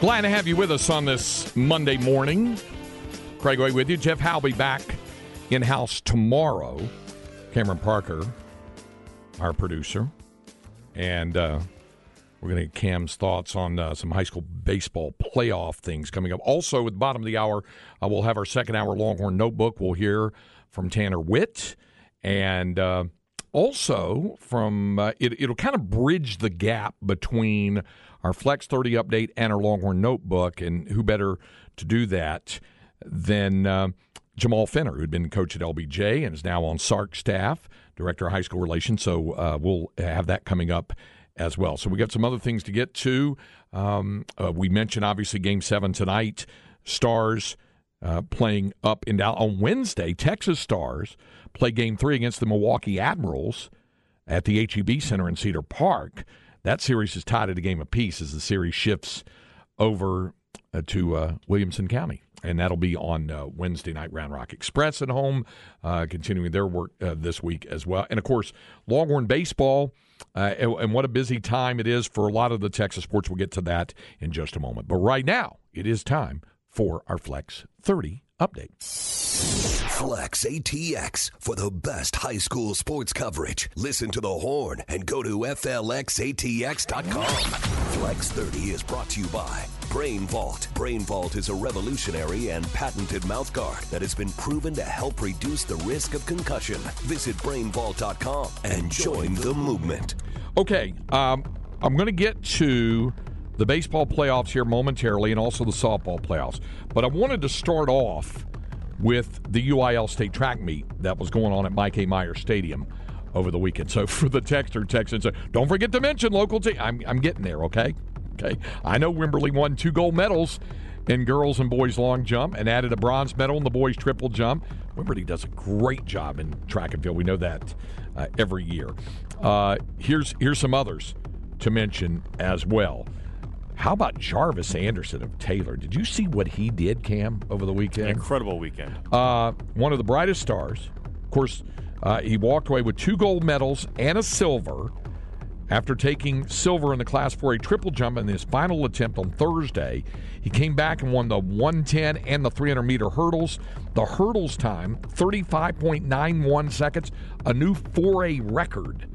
Glad to have you with us on this Monday morning. Craig Way with you. Jeff Howe be back in house tomorrow. Cameron Parker, our producer, and uh, we're going to get Cam's thoughts on uh, some high school baseball playoff things coming up. Also, at the bottom of the hour, uh, we'll have our second hour Longhorn Notebook. We'll hear from Tanner Witt, and uh, also from uh, it, it'll kind of bridge the gap between our Flex 30 update and our Longhorn Notebook. And who better to do that than uh, Jamal Fenner, who'd been coach at LBJ and is now on Sark staff, director of high school relations. So uh, we'll have that coming up as well. So we got some other things to get to. Um, uh, we mentioned obviously Game Seven tonight. Stars uh, playing up in Dallas on Wednesday. Texas Stars play Game Three against the Milwaukee Admirals at the HEB Center in Cedar Park. That series is tied at a game apiece as the series shifts over uh, to uh, Williamson County. And that'll be on uh, Wednesday night. Round Rock Express at home, uh, continuing their work uh, this week as well. And of course, Longhorn baseball. Uh, and, and what a busy time it is for a lot of the Texas sports. We'll get to that in just a moment. But right now, it is time for our Flex 30 update. Flex ATX for the best high school sports coverage. Listen to the horn and go to FLXATX.com. Flex 30 is brought to you by Brain Vault. Brain Vault is a revolutionary and patented mouthguard that has been proven to help reduce the risk of concussion. Visit brainvault.com and join the movement. Okay, um, I'm going to get to the baseball playoffs here momentarily and also the softball playoffs. But I wanted to start off with the UIL state track meet that was going on at Mike A. Meyer Stadium over the weekend. So for the texter Texans, don't forget to mention local team. I'm, I'm getting there, okay? Okay. I know Wimberley won two gold medals in girls and boys long jump and added a bronze medal in the boys triple jump. Wimberley does a great job in track and field. We know that uh, every year. Uh, here's here's some others to mention as well. How about Jarvis Anderson of Taylor? Did you see what he did, Cam, over the weekend? Incredible weekend. Uh, one of the brightest stars. Of course, uh, he walked away with two gold medals and a silver after taking silver in the Class 4A triple jump in his final attempt on Thursday. He came back and won the 110 and the 300 meter hurdles. The hurdles time, 35.91 seconds, a new 4A record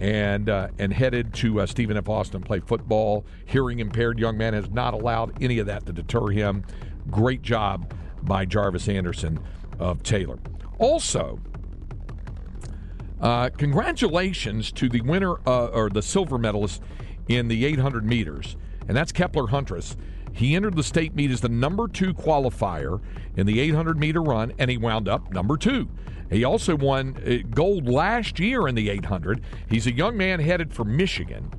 and uh, and headed to uh, Stephen F. Austin play football. Hearing impaired young man has not allowed any of that to deter him. Great job by Jarvis Anderson of Taylor. Also, uh, congratulations to the winner uh, or the silver medalist in the 800 meters, and that's Kepler Huntress. He entered the state meet as the number two qualifier in the 800 meter run, and he wound up number two. He also won uh, gold last year in the 800. He's a young man headed for Michigan,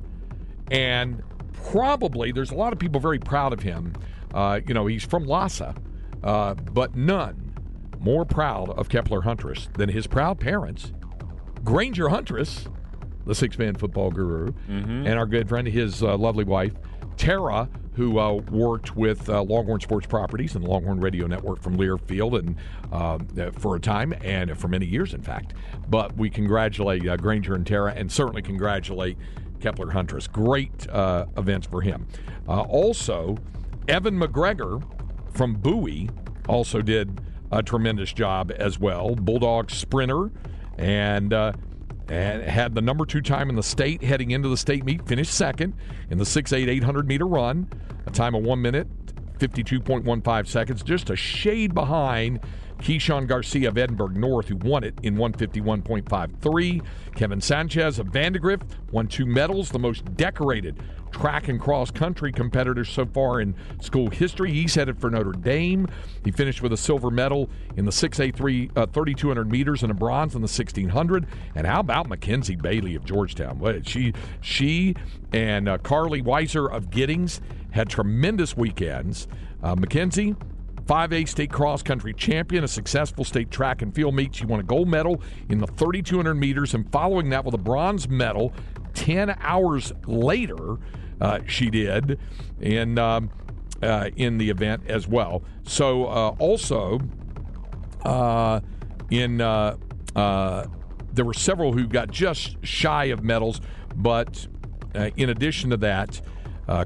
and probably there's a lot of people very proud of him. Uh, you know, he's from LASA, uh, but none more proud of Kepler Huntress than his proud parents, Granger Huntress, the six man football guru, mm-hmm. and our good friend, his uh, lovely wife, Tara, who uh, worked with uh, Longhorn Sports Properties and the Longhorn Radio Network from Learfield and uh, for a time and for many years, in fact. But we congratulate uh, Granger and Tara, and certainly congratulate Kepler Huntress. Great uh, events for him. Uh, also, Evan McGregor from Bowie also did a tremendous job as well. Bulldog sprinter and and had the number two time in the state heading into the state meet, finished second in the 6'8, 800 meter run, a time of one minute, 52.15 seconds, just a shade behind Keyshawn Garcia of Edinburg North, who won it in 151.53. Kevin Sanchez of Vandegrift won two medals, the most decorated track and cross country competitors so far in school history. He's headed for Notre Dame. He finished with a silver medal in the 6A3 uh, 3200 meters and a bronze in the 1600. And how about Mackenzie Bailey of Georgetown? What she she and uh, Carly Weiser of Giddings had tremendous weekends. Uh, Mackenzie 5A state cross country champion, a successful state track and field meet. She won a gold medal in the 3200 meters, and following that with a bronze medal 10 hours later, uh, she did in, um, uh, in the event as well. So, uh, also, uh, in uh, there were several who got just shy of medals, but in addition to that,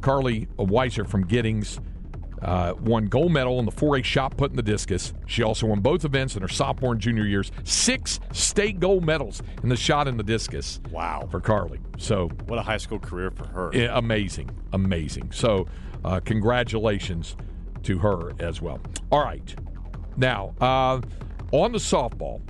Carly Weiser from Giddings uh, won gold medal in the 4A shot put in the discus. She also won both events in her sophomore and junior years. Six state gold medals in the shot in the discus. Wow. For Carly. So what a high school career for her. Yeah, amazing. Amazing. So uh, congratulations to her as well. All right. Now, uh, on the softball,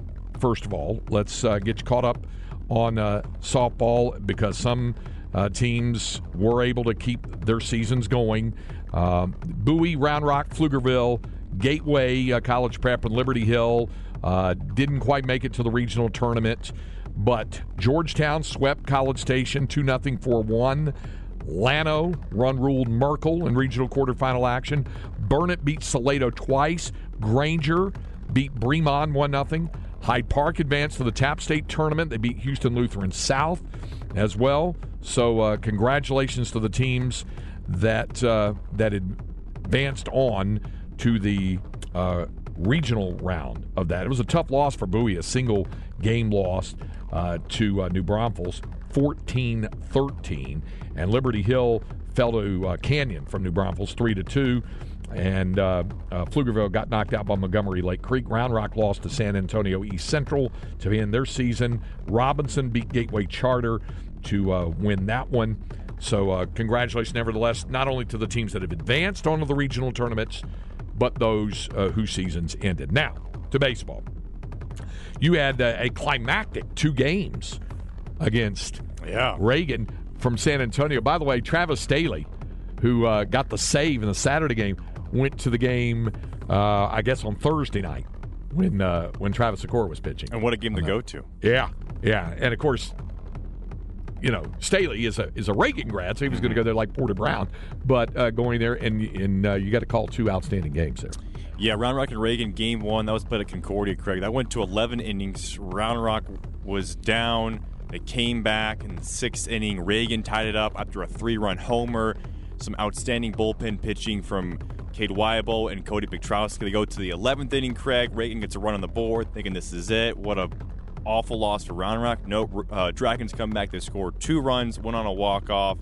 first of all, let's uh, get you caught up on uh, softball because some uh, teams were able to keep their seasons going. Um, Bowie, Round Rock, Pflugerville, Gateway, uh, College Prep, and Liberty Hill uh, didn't quite make it to the regional tournament, but Georgetown swept College Station 2 0 4 1. Llano run ruled Merkel in regional quarterfinal action. Burnet beat Salado twice. Granger beat Bremond 1 0. Hyde Park advanced to the TAPPS State tournament. They beat Houston Lutheran South as well. So, uh, congratulations to the teams that uh, that advanced on to the uh, regional round of that. It was a tough loss for Bowie, a single game loss uh, to uh, New Braunfels, 14 13. And Liberty Hill fell to uh, Canyon from New Braunfels, 3 to 2. And uh, uh, Pflugerville got knocked out by Montgomery Lake Creek. Round Rock lost to San Antonio East Central to end their season. Robinson beat Gateway Charter to uh, win that one. So, uh, congratulations, nevertheless, not only to the teams that have advanced onto the regional tournaments, but those uh, whose seasons ended. Now, to baseball. You had uh, a climactic two games against yeah. Reagan from San Antonio. By the way, Travis Staley, who uh, got the save in the Saturday game, went to the game, uh, I guess, on Thursday night when uh, when Travis Secor was pitching. And what a game to go to. Yeah, yeah. And of course, you know, Staley is a is a Reagan grad, so he was going to go there like Porter Brown, but uh, going there and and uh, you got to call two outstanding games there. Yeah, Round Rock and Reagan game one that was played at Concordia, Craig. That went to 11 innings. Round Rock was down. They came back in the sixth inning. Reagan tied it up after a three-run homer. Some outstanding bullpen pitching from Cade Wyabo and Cody Petrowski. They go to the 11th inning, Craig. Reagan gets a run on the board, thinking this is it. What a awful loss for Round Rock. No, uh, Dragons come back. They score two runs, one on a walk off.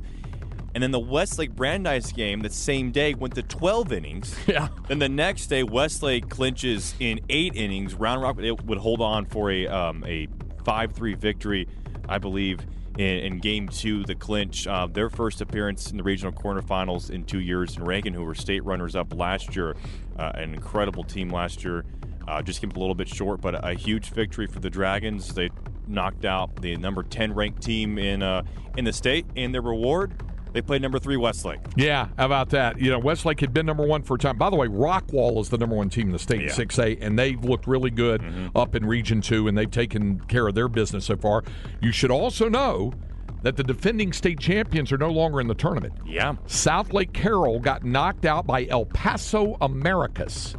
And then the Westlake Brandeis game the same day went to 12 innings. Yeah. Then the next day, Westlake clinches in eight innings. Round Rock would hold on for a um, a 5 3 victory, I believe, in, in game two, the clinch. Uh, their first appearance in the regional quarterfinals in two years. And Reagan, who were state runners up last year, uh, an incredible team last year. Uh, just came a little bit short, but a, huge victory for the Dragons. They knocked out the number 10 ranked team in uh, in the state, and their reward, they played number three Westlake. Yeah, how about that? You know, Westlake had been number one for a time. By the way, Rockwall is the number one team in the state yeah. in 6A, and they've looked really good mm-hmm. up in Region 2, and they've taken care of their business so far. You should also know that the defending state champions are no longer in the tournament. Yeah. Southlake Carroll got knocked out by El Paso Americas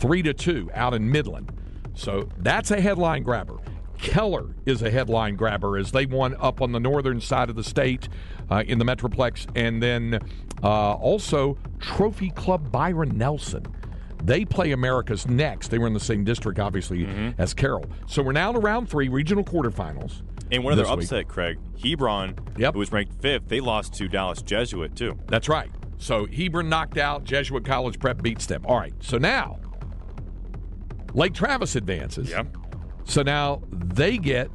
three to two out in Midland. So that's a headline grabber. Keller is a headline grabber as they won up on the northern side of the state uh, in the Metroplex. And then uh, also Trophy Club Byron Nelson. They play America's next. They were in the same district, obviously, mm-hmm. as Carroll. So we're now to round three, regional quarterfinals. And one of their upset, week. Craig, Hebron, yep. who was ranked fifth, they lost to Dallas Jesuit, too. That's right. So Hebron knocked out, Jesuit College Prep beats them. All right, so now Lake Travis advances. Yep. So now they get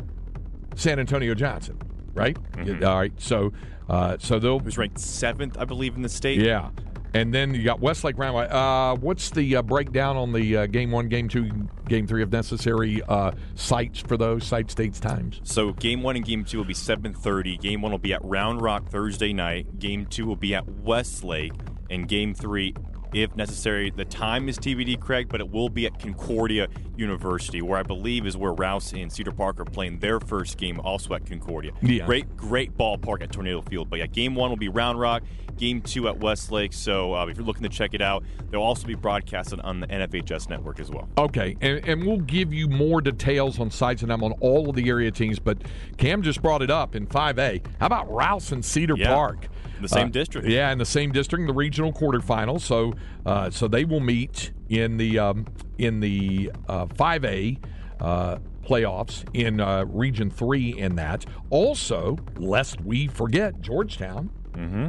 San Antonio Johnson, right? Mm-hmm. All right. So uh, so they'll who's ranked seventh, I believe, in the state. Yeah. And then you got Westlake Round. Uh, what's the uh, breakdown on the uh, game one, game two, game three, if necessary, uh, sites for those site states times? So game one and game two will be 7:30. Game one will be at Round Rock Thursday night. Game two will be at Westlake, and game three if necessary. The time is TBD, Craig, but it will be at Concordia University, where I believe is where Rouse and Cedar Park are playing their first game, also at Concordia. Yeah. Great, great ballpark at Tornado Field. But yeah, game one will be Round Rock, game two at Westlake. So uh, if you're looking to check it out, they'll also be broadcasted on the NFHS network as well. Okay, and, and we'll give you more details on sites and I'm on all of the area teams, but Cam just brought it up in 5A. How about Rouse and Cedar Yeah. Park? In the same Uh, district. Yeah, in the same district, in the regional quarterfinals. So, uh, so they will meet in the um, in the uh, 5A uh, playoffs in uh, Region Three. In that, also, lest we forget, Georgetown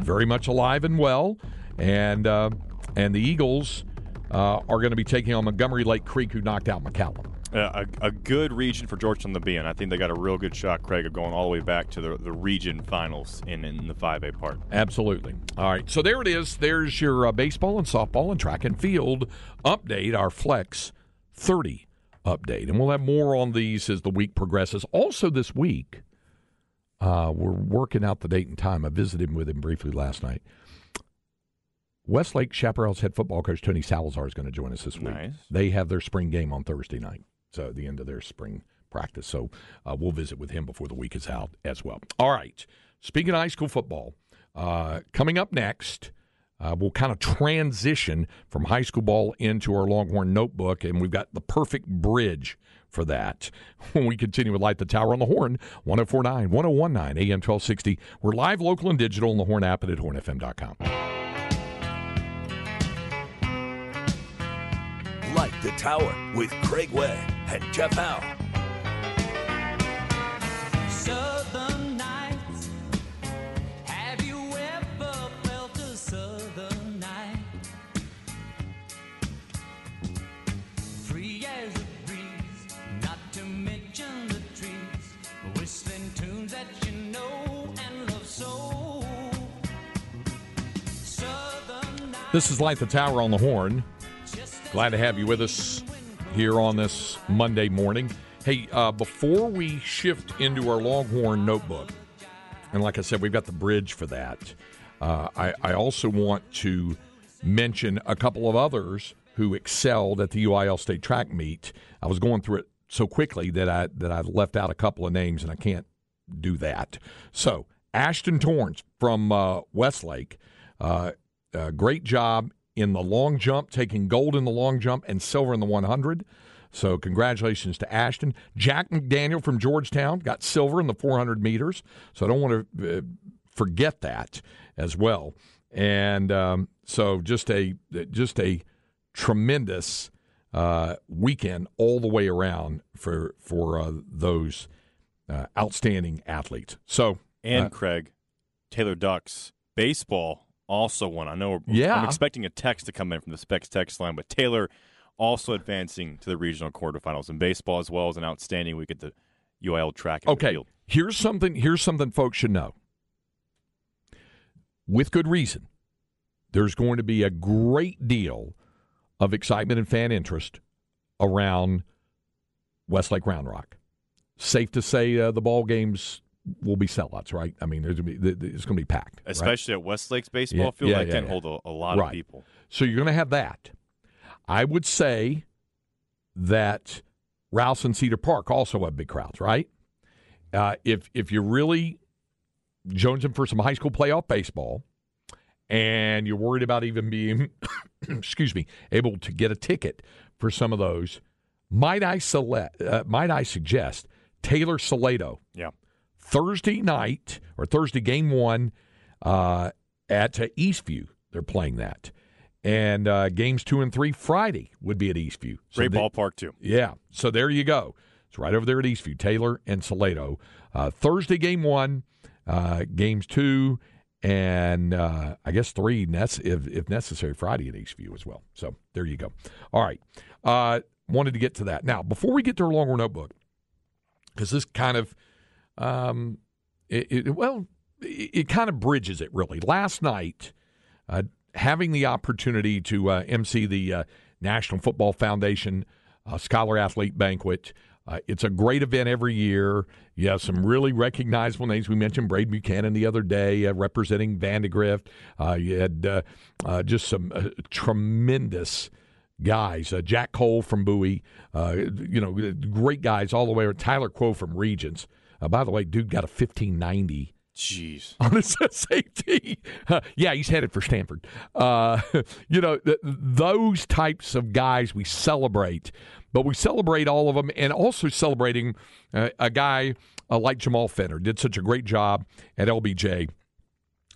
very much alive and well, and uh, and the Eagles uh, are going to be taking on Montgomery Lake Creek, who knocked out McCallum. A, a good region for Georgetown to be in. I think they got a real good shot, Craig, of going all the way back to the, the region finals in, in the 5A part. Absolutely. All right. So there it is. There's your uh, baseball and softball and track and field update, our Flex 30 update. And we'll have more on these as the week progresses. Also, this week, uh, we're working out the date and time. I visited with him briefly last night. Westlake Chaparral's head football coach Tony Salazar is going to join us this week. Nice. They have their spring game on Thursday night, so the end of their spring practice. So uh, we'll visit with him before the week is out as well. All right. Speaking of high school football, uh, coming up next, uh, we'll kind of transition from high school ball into our Longhorn notebook, and we've got the perfect bridge for that when we continue with Light the Tower on the Horn, 1049, 1019, AM 1260. We're live, local, and digital on the Horn app and at hornfm.com. Light the Tower with Craig Way and Jeff Howe. Southern nights. Have you ever felt a southern night? Free as a breeze, not to mention the trees, whistling tunes that you know and love so. This is Light the Tower on the Horn. Glad to have you with us here on this Monday morning. Hey, uh, before we shift into our Longhorn notebook, and like I said, we've got the bridge for that. Uh, I, I also want to mention a couple of others who excelled at the UIL State Track Meet. I was going through it so quickly that I that I've left out a couple of names, and I can't do that. So Ashton Torrance from uh, Westlake, uh, uh, great job in the long jump, taking gold in the long jump and silver in the 100. So congratulations to Ashton. Jack McDaniel from Georgetown got silver in the 400 meters. So I don't want to uh, forget that as well. And um, so just a just a tremendous uh, weekend all the way around for for uh, those uh, outstanding athletes. So And uh, Craig, Taylor Ducks baseball also won. I know Yeah. I'm expecting a text to come in from the Specs text line, but Taylor also advancing to the regional quarterfinals in baseball as well as an outstanding week at the UIL track and Okay, here's something. Here's something folks should know. With good reason, there's going to be a great deal of excitement and fan interest around Westlake Round Rock. Safe to say, uh, the ball games will be sellouts, right? I mean, there's gonna be, it's going to be packed, right? Especially at Westlake's baseball Yeah, field, yeah, that yeah, can yeah. hold a, a lot Right. of people. So you're going to have that. I would say that Rouse and Cedar Park also have big crowds, right? Uh, if if you're really jonesing for some high school playoff baseball, and you're worried about even being, excuse me, able to get a ticket for some of those, might I select? Uh, might I suggest Taylor Salado Yeah. Thursday night or Thursday game one uh, at uh, Eastview. They're playing that. And uh, games two and three Friday would be at Eastview. So Great ballpark, too. Yeah. So there you go. It's right over there at Eastview, Taylor and Salado. Uh, Thursday game one, uh, games two, and uh, I guess three, nec- if, if necessary, Friday at Eastview as well. So there you go. All right. Uh, wanted to get to that. Now, before we get to our longer notebook, because this kind of, um, it, it, well, it, it kind of bridges it really. Last night, uh, having the opportunity to uh, MC the uh, National Football Foundation uh, Scholar Athlete Banquet. Uh, it's a great event every year. You have some really recognizable names. We mentioned Braden Buchanan the other day, uh, representing Vandegrift. You had just some tremendous guys. Uh, Jack Cole from Bowie, uh, you know, great guys all the way. Tyler Quo from Regents. Uh, by the way, dude got a 1590 Jeez. on his safety. Uh, yeah, he's headed for Stanford. Uh, you know, th- those types of guys we celebrate, but we celebrate all of them and also celebrating uh, a guy uh, like Jamal Fenner did such a great job at LBJ.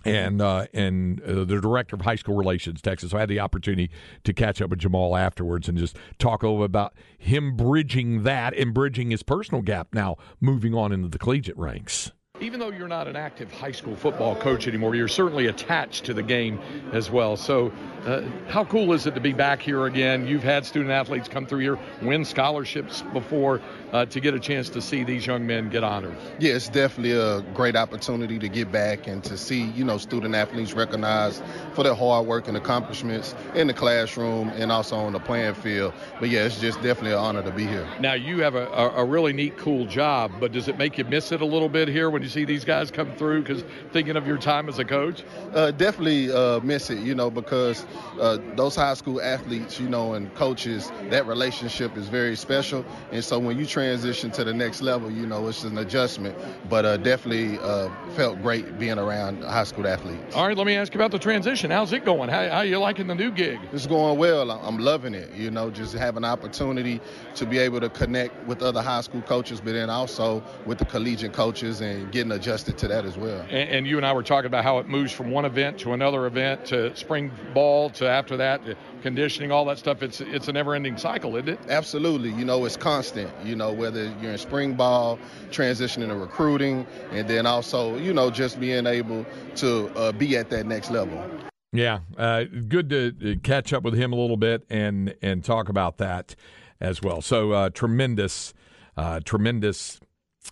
And uh, and uh, the director of high school relations, Texas. So I had the opportunity to catch up with Jamal afterwards and just talk bit about him bridging that and bridging his personal gap now, moving on into the collegiate ranks. Even though you're not an active high school football coach anymore, you're certainly attached to the game as well. So, uh, how cool is it to be back here again? You've had student athletes come through here, win scholarships before, uh, to get a chance to see these young men get honored. Yeah, it's definitely a great opportunity to get back and to see, you know, student athletes recognized for their hard work and accomplishments in the classroom and also on the playing field. But yeah, it's just definitely an honor to be here. Now, you have a, a, really neat, cool job, but does it make you miss it a little bit here when you see these guys come through? Because thinking of your time as a coach? Uh, definitely uh, miss it, you know, because uh, those high school athletes, you know, and coaches, that relationship is very special. And so when you transition to the next level, you know, it's an adjustment. But uh, definitely uh, felt great being around high school athletes. All right, let me ask you about the transition. How's it going? How, how you liking the new gig? It's going well. I'm loving it. You know, just having an opportunity to be able to connect with other high school coaches, but then also with the collegiate coaches and getting adjusted to that as well. And, and you and I were talking about how it moves from one event to another event to spring ball to after that conditioning, all that stuff. It's it's a never-ending cycle, isn't it? Absolutely. You know, it's constant. You know, whether you're in spring ball, transitioning to recruiting, and then also, you know, just being able to uh, be at that next level. Yeah, uh, good to uh, catch up with him a little bit and and talk about that as well. So uh, tremendous, uh, tremendous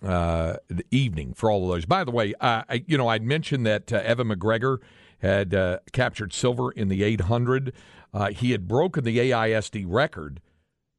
uh, evening for all of those. By the way, uh, I, you know I'd mentioned that uh, Evan McGregor had uh, captured silver in the 800. Uh, he had broken the AISD record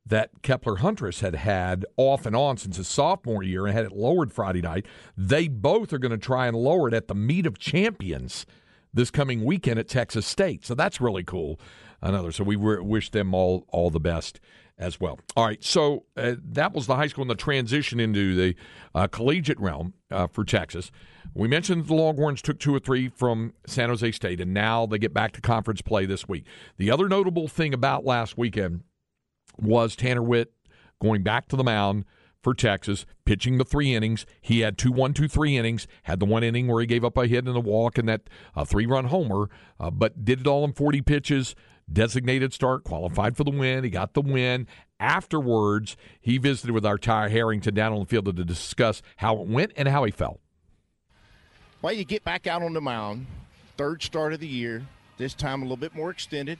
that Kepler Huntress had had off and on since his sophomore year and had it lowered Friday night. They both are going to try and lower it at the Meet of Champions this coming weekend at Texas State. So that's really cool. Another. So we wish them all all the best as well. All right. So uh, that was the high school and the transition into the uh, collegiate realm uh, for Texas. We mentioned the Longhorns took two or three from San Jose State, and now they get back to conference play this week. The other notable thing about last weekend was Tanner Witt going back to the mound for Texas, pitching the three innings. He had two one, two, three innings, had the one inning where he gave up a hit and a walk and that uh, three run homer, uh, but did it all in 40 pitches, designated start, qualified for the win. He got the win. Afterwards, he visited with our Ty Harrington down on the field to discuss how it went and how he felt. Well, you get back out on the mound, third start of the year, this time a little bit more extended.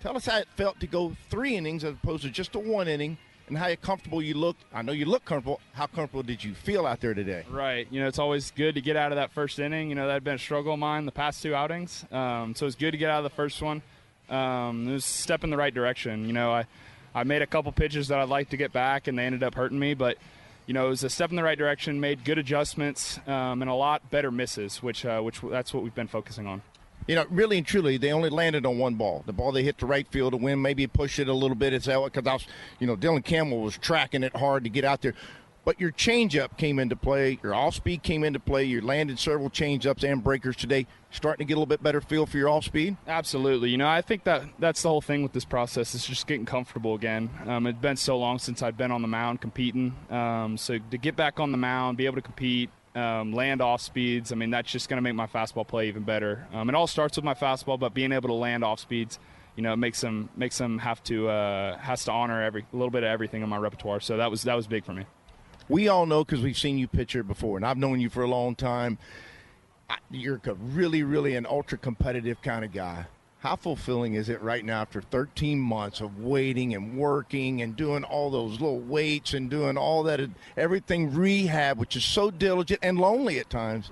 Tell us how it felt to go three innings as opposed to just a one inning and how comfortable you looked. I know you look comfortable. How comfortable did you feel out there today? Right. You know, it's always good to get out of that first inning. You know, that had been a struggle of mine the past two outings. Um, so it's good to get out of the first one. Um, it was a step in the right direction. You know, I, I made a couple pitches that I'd like to get back, and they ended up hurting me. But, you know, it was a step in the right direction, made good adjustments, um, and a lot better misses, which, uh, which that's what we've been focusing on. You know, really and truly, they only landed on one ball. The ball they hit to right field to win, maybe push it a little bit. It's because I was, you know, Dylan Campbell was tracking it hard to get out there. But your changeup came into play. Your off speed came into play. You landed several changeups and breakers today. Starting to get a little bit better feel for your off speed. Absolutely. You know, I think that that's the whole thing with this process is just getting comfortable again. Um, it's been so long since I've been on the mound competing. Um, so to get back on the mound, be able to compete, um, land off speeds. I mean, that's just going to make my fastball play even better. Um, it all starts with my fastball, but being able to land off speeds, you know, it makes them makes them have to uh, has to honor every a little bit of everything in my repertoire. So that was that was big for me. We all know because we've seen you pitch here before, and I've known you for a long time. You're really, really an ultra competitive kind of guy. How fulfilling is it right now after 13 months of waiting and working and doing all those little weights and doing all that, everything rehab, which is so diligent and lonely at times?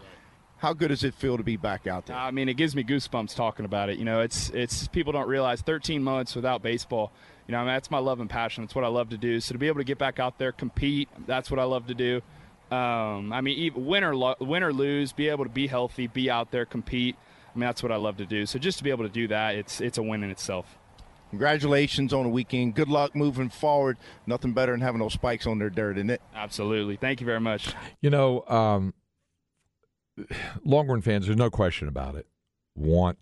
How good does it feel to be back out there? I mean, it gives me goosebumps talking about it. You know, it's it's people don't realize 13 months without baseball. You know, I mean, that's my love and passion. It's what I love to do. So to be able to get back out there, compete, that's what I love to do. Um, I mean, even win or lo- win or lose, be able to be healthy, be out there, compete. I mean, that's what I love to do. So just to be able to do that, it's it's a win in itself. Congratulations on the weekend. Good luck moving forward. Nothing better than having those spikes on their dirt, isn't it? Absolutely. Thank you very much. You know, um, Longhorn fans, there's no question about it, want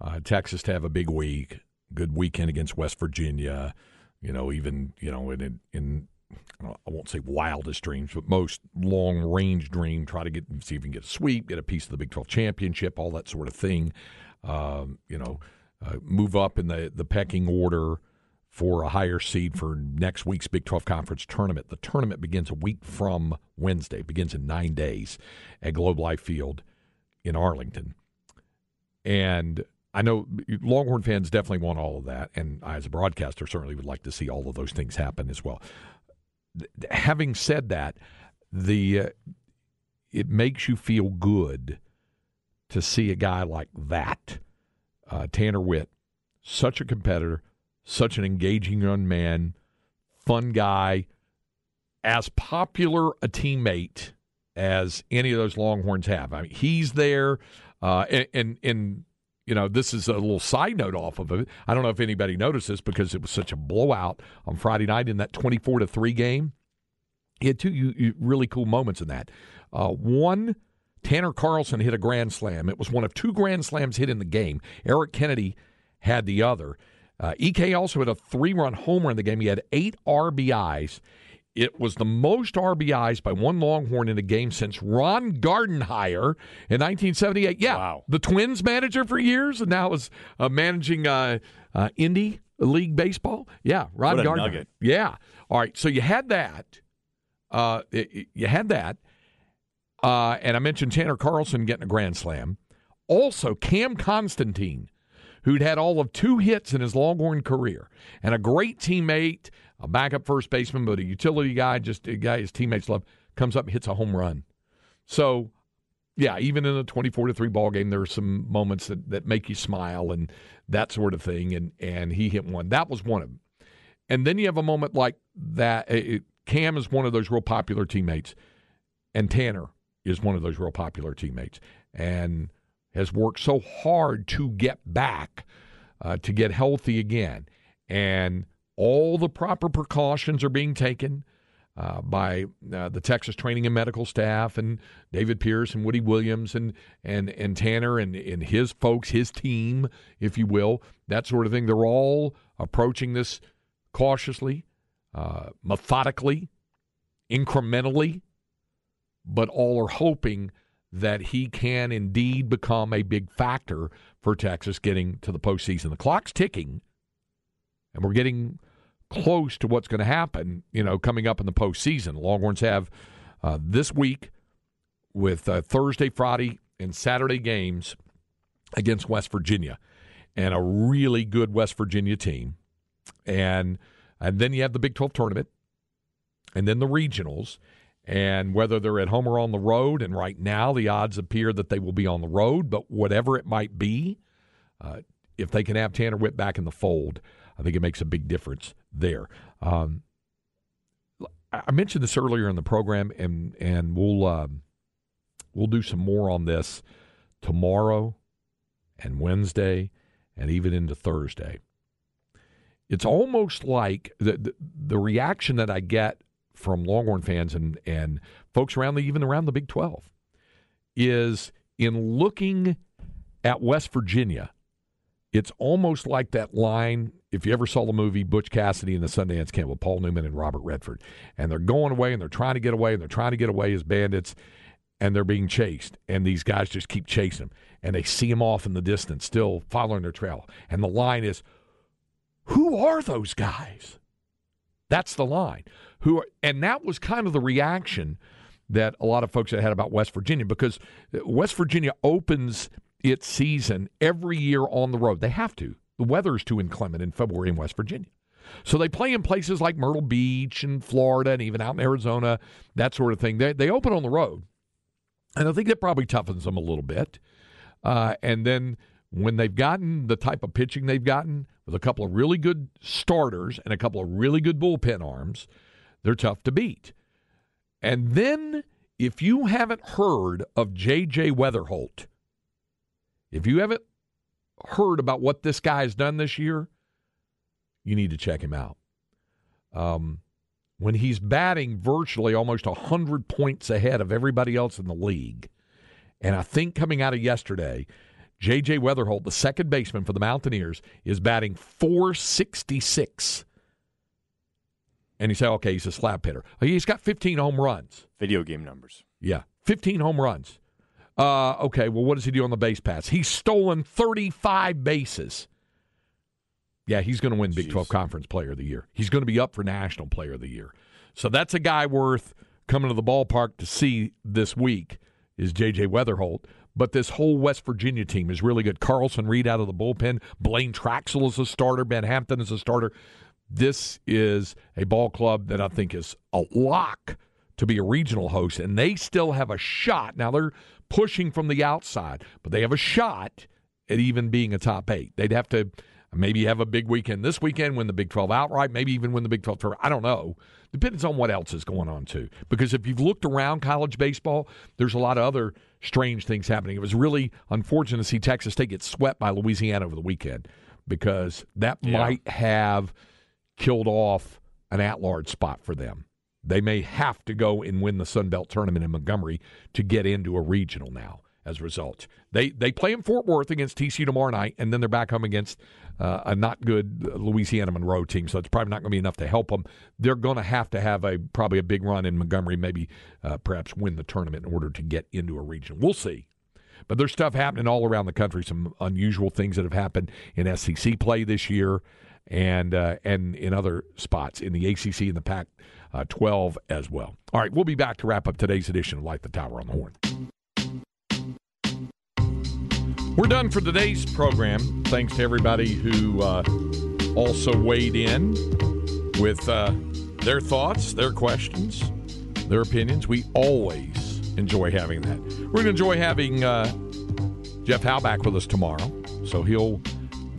uh, Texas to have a big week, good weekend against West Virginia. You know, even you know in in I won't say wildest dreams, but most long range dream. Try to get see if you can get a sweep, get a piece of the Big 12 championship, all that sort of thing. Um, you know, uh, move up in the the pecking order for a higher seed for next week's Big 12 Conference tournament. The tournament begins a week from Wednesday, begins in nine days at Globe Life Field in Arlington. And I know Longhorn fans definitely want all of that. And I, as a broadcaster, certainly would like to see all of those things happen as well. Having said that, the uh, it makes you feel good to see a guy like that, uh, Tanner Witt, such a competitor, such an engaging young man, fun guy, as popular a teammate as any of those Longhorns have. I mean, he's there, uh, and, and, and you know, this is a little side note off of it. I don't know if anybody noticed this because it was such a blowout on Friday night in that twenty-four to three game. He had two you, you really cool moments in that. Uh, one. Tanner Carlson hit a grand slam. It was one of two grand slams hit in the game. Eric Kennedy had the other. Uh, EK also had a three run homer in the game. He had eight RBIs. It was the most RBIs by one Longhorn in a game since Ron Gardenhire in 1978. Yeah, Wow. the Twins manager for years, and now is uh, managing uh, uh, Indy League Baseball. Yeah, Ron Gardenhire. Yeah. All right. So you had that. Uh, it- it- you had that. Uh, and I mentioned Tanner Carlson getting a grand slam. Also, Cam Constantine, who'd had all of two hits in his Longhorn career, and a great teammate, a backup first baseman, but a utility guy, just a guy his teammates love, comes up hits a home run. So, yeah, even in a twenty-four to three ball game, there are some moments that, that make you smile and that sort of thing. And and he hit one. That was one of them. And then you have a moment like that. It- Cam is one of those real popular teammates, and Tanner is one of those real popular teammates, and has worked so hard to get back, uh, to get healthy again, and all the proper precautions are being taken. Uh, by uh, the Texas training and medical staff and David Pierce and Woody Williams and and and Tanner and, and his folks, his team, if you will, that sort of thing. They're all approaching this cautiously, uh, methodically, incrementally, but all are hoping that he can indeed become a big factor for Texas getting to the postseason. The clock's ticking, and we're getting close to what's going to happen, you know, coming up in the postseason. Longhorns have uh, this week with uh, Thursday, Friday, and Saturday games against West Virginia, and a really good West Virginia team, and and then you have the Big Twelve tournament, and then the regionals, and whether they're at home or on the road. And right now, the odds appear that they will be on the road, but whatever it might be, uh, if they can have Tanner Witt back in the fold, I think it makes a big difference there. Um, I mentioned this earlier in the program, and and we'll um, we'll do some more on this tomorrow and Wednesday and even into Thursday. It's almost like the the, the reaction that I get from Longhorn fans and and folks around the even around the Big Twelve is in looking at West Virginia. It's almost like that line. If you ever saw the movie Butch Cassidy and the Sundance Kid with Paul Newman and Robert Redford, and they're going away and they're trying to get away and they're trying to get away as bandits, and they're being chased, and these guys just keep chasing them, and they see them off in the distance, still following their trail, and the line is, "Who are those guys?" That's the line. Who are, and that was kind of the reaction that a lot of folks had about West Virginia because West Virginia opens its season every year on the road. They have to. The weather's too inclement in February in West Virginia. So they play in places like Myrtle Beach and Florida and even out in Arizona, that sort of thing. They, they open on the road. And I think that probably toughens them a little bit. Uh, and then when they've gotten the type of pitching they've gotten with a couple of really good starters and a couple of really good bullpen arms, they're tough to beat. And then if you haven't heard of J.J. Wetherholt, if you haven't heard about what this guy has done this year, you need to check him out. Um, when he's batting virtually almost 100 points ahead of everybody else in the league, and I think coming out of yesterday, J.J. Wetherholt, the second baseman for the Mountaineers, is batting 466. And you say, okay, he's a slap hitter. He's got 15 home runs. Video game numbers. Yeah, 15 home runs. Uh, okay, well, what does he do on the base pass? He's stolen 35 bases. Yeah, he's going to win Big Jeez. 12 Conference Player of the Year. He's going to be up for National Player of the Year. So that's a guy worth coming to the ballpark to see this week is J.J. Wetherholt. But this whole West Virginia team is really good. Carlson Reed out of the bullpen. Blaine Traxel is a starter. Ben Hampton is a starter. This is a ball club that I think is a lock to be a regional host, and they still have a shot. Now they're pushing from the outside, but they have a shot at even being a top eight. They'd have to maybe have a big weekend this weekend, win the Big 12 outright, maybe even win the Big 12 tournament. I don't know. Depends on what else is going on, too. Because if you've looked around college baseball, there's a lot of other strange things happening. It was really unfortunate to see Texas State get swept by Louisiana over the weekend because that Yeah. might have killed off an at large spot for them. They may have to go and win the Sun Belt tournament in Montgomery to get into a regional now. As a result, they they play in Fort Worth against TCU tomorrow night, and then they're back home against uh, a not good Louisiana Monroe team. So it's probably not going to be enough to help them. They're going to have to have a probably a big run in Montgomery, maybe uh, perhaps win the tournament in order to get into a region. We'll see. But there's stuff happening all around the country. Some unusual things that have happened in SEC play this year, and uh, and in other spots in the ACC and the Pac uh, 12 as well. All right, we'll be back to wrap up today's edition of Light the Tower on the Horn. We're done for today's program. Thanks to everybody who uh, also weighed in with uh, their thoughts, their questions, their opinions. We always enjoy having that. We're going to enjoy having uh, Jeff Howe back with us tomorrow, so he'll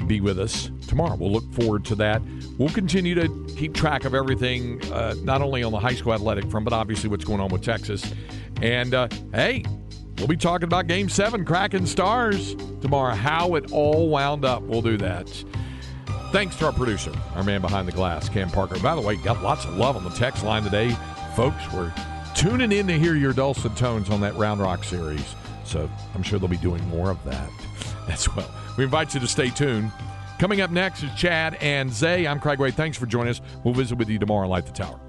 be with us tomorrow. We'll look forward to that. We'll continue to keep track of everything, uh, not only on the high school athletic front, but obviously what's going on with Texas. And uh, hey, we'll be talking about Game 7, Kraken Stars tomorrow, how it all wound up. We'll do that. Thanks to our producer, our man behind the glass, Cam Parker. By the way, got lots of love on the text line today. Folks, we're tuning in to hear your dulcet tones on that Round Rock series. So I'm sure they'll be doing more of that as well. We invite you to stay tuned. Coming up next is Chad and Zay. I'm Craig Way. Thanks for joining us. We'll visit with you tomorrow on Light the Tower.